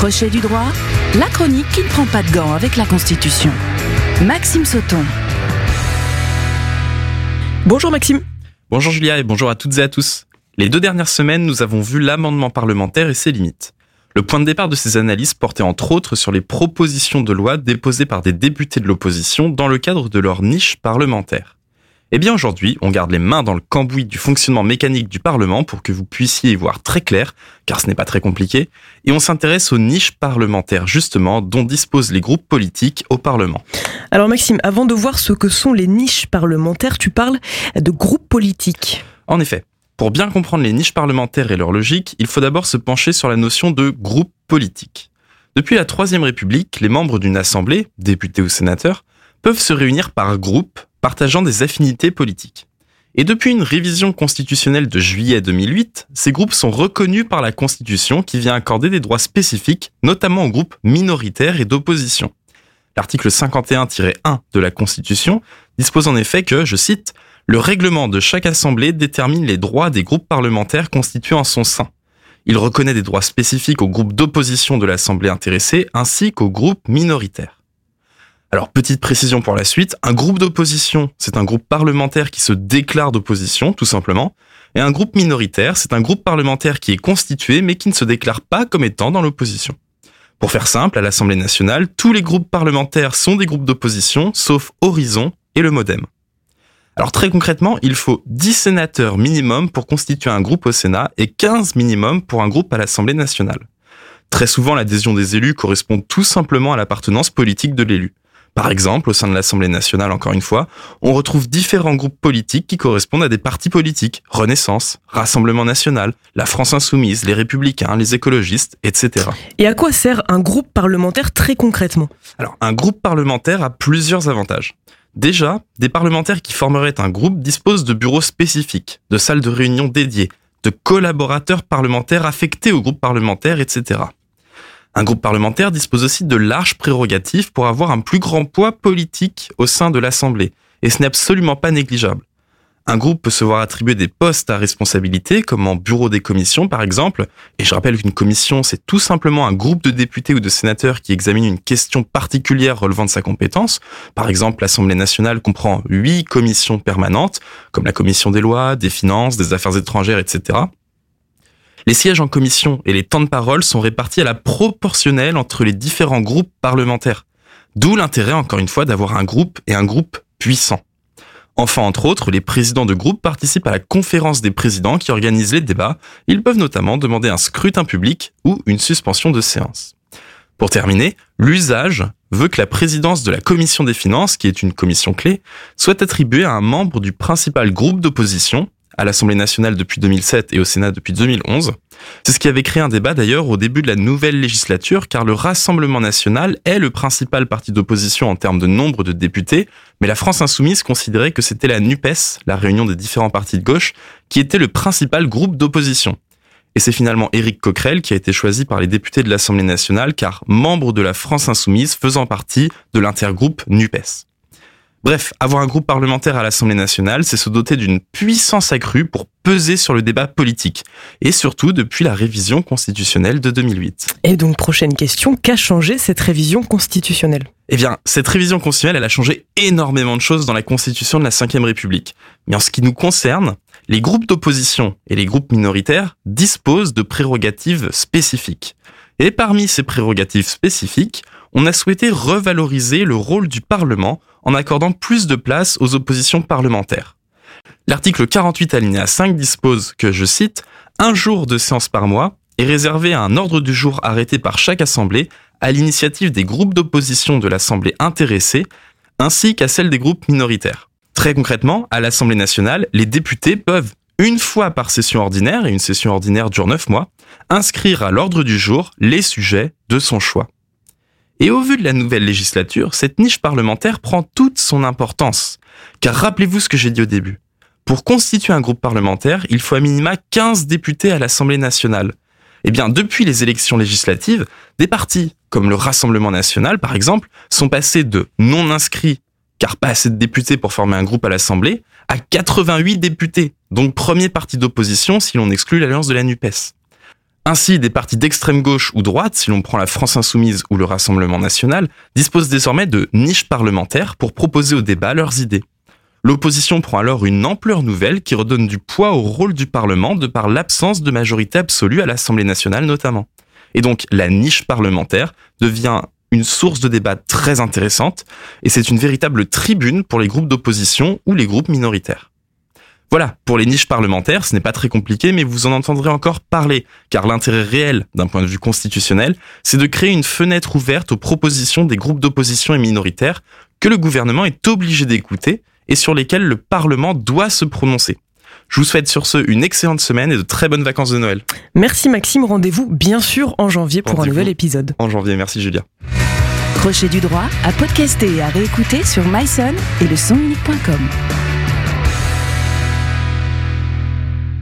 Crochet du droit, la chronique qui ne prend pas de gants avec la Constitution. Maxime Sauton. Bonjour Maxime. Bonjour Julia et bonjour à toutes et à tous. Les deux dernières semaines, nous avons vu l'amendement parlementaire et ses limites. Le point de départ de ces analyses portait entre autres sur les propositions de loi déposées par des députés de l'opposition dans le cadre de leur niche parlementaire. Eh bien aujourd'hui, on garde les mains dans le cambouis du fonctionnement mécanique du Parlement pour que vous puissiez y voir très clair, car ce n'est pas très compliqué, et on s'intéresse aux niches parlementaires justement dont disposent les groupes politiques au Parlement. Alors Maxime, avant de voir ce que sont les niches parlementaires, tu parles de groupes politiques. En effet, pour bien comprendre les niches parlementaires et leur logique, il faut d'abord se pencher sur la notion de groupe politique. Depuis la Troisième République, les membres d'une assemblée, députés ou sénateurs, peuvent se réunir par groupe partageant des affinités politiques. Et depuis une révision constitutionnelle de juillet 2008, ces groupes sont reconnus par la Constitution qui vient accorder des droits spécifiques, notamment aux groupes minoritaires et d'opposition. L'article 51-1 de la Constitution dispose en effet que, je cite, le règlement de chaque assemblée détermine les droits des groupes parlementaires constitués en son sein. Il reconnaît des droits spécifiques aux groupes d'opposition de l'assemblée intéressée ainsi qu'aux groupes minoritaires. Alors, petite précision pour la suite, un groupe d'opposition, c'est un groupe parlementaire qui se déclare d'opposition, tout simplement, et un groupe minoritaire, c'est un groupe parlementaire qui est constitué mais qui ne se déclare pas comme étant dans l'opposition. Pour faire simple, à l'Assemblée nationale, tous les groupes parlementaires sont des groupes d'opposition, sauf Horizon et le Modem. Alors très concrètement, il faut 10 sénateurs minimum pour constituer un groupe au Sénat et 15 minimum pour un groupe à l'Assemblée nationale. Très souvent, l'adhésion des élus correspond tout simplement à l'appartenance politique de l'élu. Par exemple, au sein de l'Assemblée nationale, encore une fois, on retrouve différents groupes politiques qui correspondent à des partis politiques, Renaissance, Rassemblement national, la France insoumise, les républicains, les écologistes, etc. Et à quoi sert un groupe parlementaire très concrètement? Alors, un groupe parlementaire a plusieurs avantages. Déjà, des parlementaires qui formeraient un groupe disposent de bureaux spécifiques, de salles de réunion dédiées, de collaborateurs parlementaires affectés au groupe parlementaire, etc. Un groupe parlementaire dispose aussi de larges prérogatives pour avoir un plus grand poids politique au sein de l'Assemblée, et ce n'est absolument pas négligeable. Un groupe peut se voir attribuer des postes à responsabilité, comme en bureau des commissions par exemple, et je rappelle qu'une commission c'est tout simplement un groupe de députés ou de sénateurs qui examine une question particulière relevant de sa compétence. Par exemple, l'Assemblée nationale comprend huit commissions permanentes, comme la commission des lois, des finances, des affaires étrangères, etc. Les sièges en commission et les temps de parole sont répartis à la proportionnelle entre les différents groupes parlementaires. D'où l'intérêt, encore une fois, d'avoir un groupe et un groupe puissant. Enfin, entre autres, les présidents de groupe participent à la conférence des présidents qui organise les débats. Ils peuvent notamment demander un scrutin public ou une suspension de séance. Pour terminer, l'usage veut que la présidence de la commission des finances, qui est une commission clé, soit attribuée à un membre du principal groupe d'opposition, à l'Assemblée nationale depuis 2007 et au Sénat depuis 2011. C'est ce qui avait créé un débat d'ailleurs au début de la nouvelle législature, car le Rassemblement national est le principal parti d'opposition en termes de nombre de députés, mais la France insoumise considérait que c'était la NUPES, la réunion des différents partis de gauche, qui était le principal groupe d'opposition. Et c'est finalement Éric Coquerel qui a été choisi par les députés de l'Assemblée nationale, car membre de la France insoumise faisant partie de l'intergroupe NUPES. Bref, avoir un groupe parlementaire à l'Assemblée nationale, c'est se doter d'une puissance accrue pour peser sur le débat politique, et surtout depuis la révision constitutionnelle de 2008. Et donc, prochaine question, qu'a changé cette révision constitutionnelle? Eh bien, cette révision constitutionnelle, elle a changé énormément de choses dans la constitution de la Ve République. Mais en ce qui nous concerne, les groupes d'opposition et les groupes minoritaires disposent de prérogatives spécifiques. Et parmi ces prérogatives spécifiques, on a souhaité revaloriser le rôle du Parlement en accordant plus de place aux oppositions parlementaires. L'article 48 alinéa 5 dispose que, je cite, un jour de séance par mois est réservé à un ordre du jour arrêté par chaque assemblée à l'initiative des groupes d'opposition de l'assemblée intéressée ainsi qu'à celle des groupes minoritaires. Très concrètement, à l'Assemblée nationale, les députés peuvent, une fois par session ordinaire, et une session ordinaire dure 9 mois, inscrire à l'ordre du jour les sujets de son choix. Et au vu de la nouvelle législature, cette niche parlementaire prend toute son importance. Car rappelez-vous ce que j'ai dit au début. Pour constituer un groupe parlementaire, il faut à minima 15 députés à l'Assemblée nationale. Eh bien, depuis les élections législatives, des partis, comme le Rassemblement national par exemple, sont passés de non inscrits, car pas assez de députés pour former un groupe à l'Assemblée, à 88 députés, donc premier parti d'opposition si l'on exclut l'alliance de la NUPES. Ainsi, des partis d'extrême gauche ou droite, si l'on prend la France insoumise ou le Rassemblement national, disposent désormais de niches parlementaires pour proposer au débat leurs idées. L'opposition prend alors une ampleur nouvelle qui redonne du poids au rôle du Parlement de par l'absence de majorité absolue à l'Assemblée nationale notamment. Et donc la niche parlementaire devient une source de débat très intéressante et c'est une véritable tribune pour les groupes d'opposition ou les groupes minoritaires. Voilà, pour les niches parlementaires, ce n'est pas très compliqué, mais vous en entendrez encore parler, car l'intérêt réel, d'un point de vue constitutionnel, c'est de créer une fenêtre ouverte aux propositions des groupes d'opposition et minoritaires que le gouvernement est obligé d'écouter et sur lesquelles le Parlement doit se prononcer. Je vous souhaite sur ce une excellente semaine et de très bonnes vacances de Noël. Merci Maxime, rendez-vous bien sûr en janvier pour un nouvel épisode. En janvier, merci Julia. Crochet du droit à podcaster et à réécouter sur myson et le sonunique.com.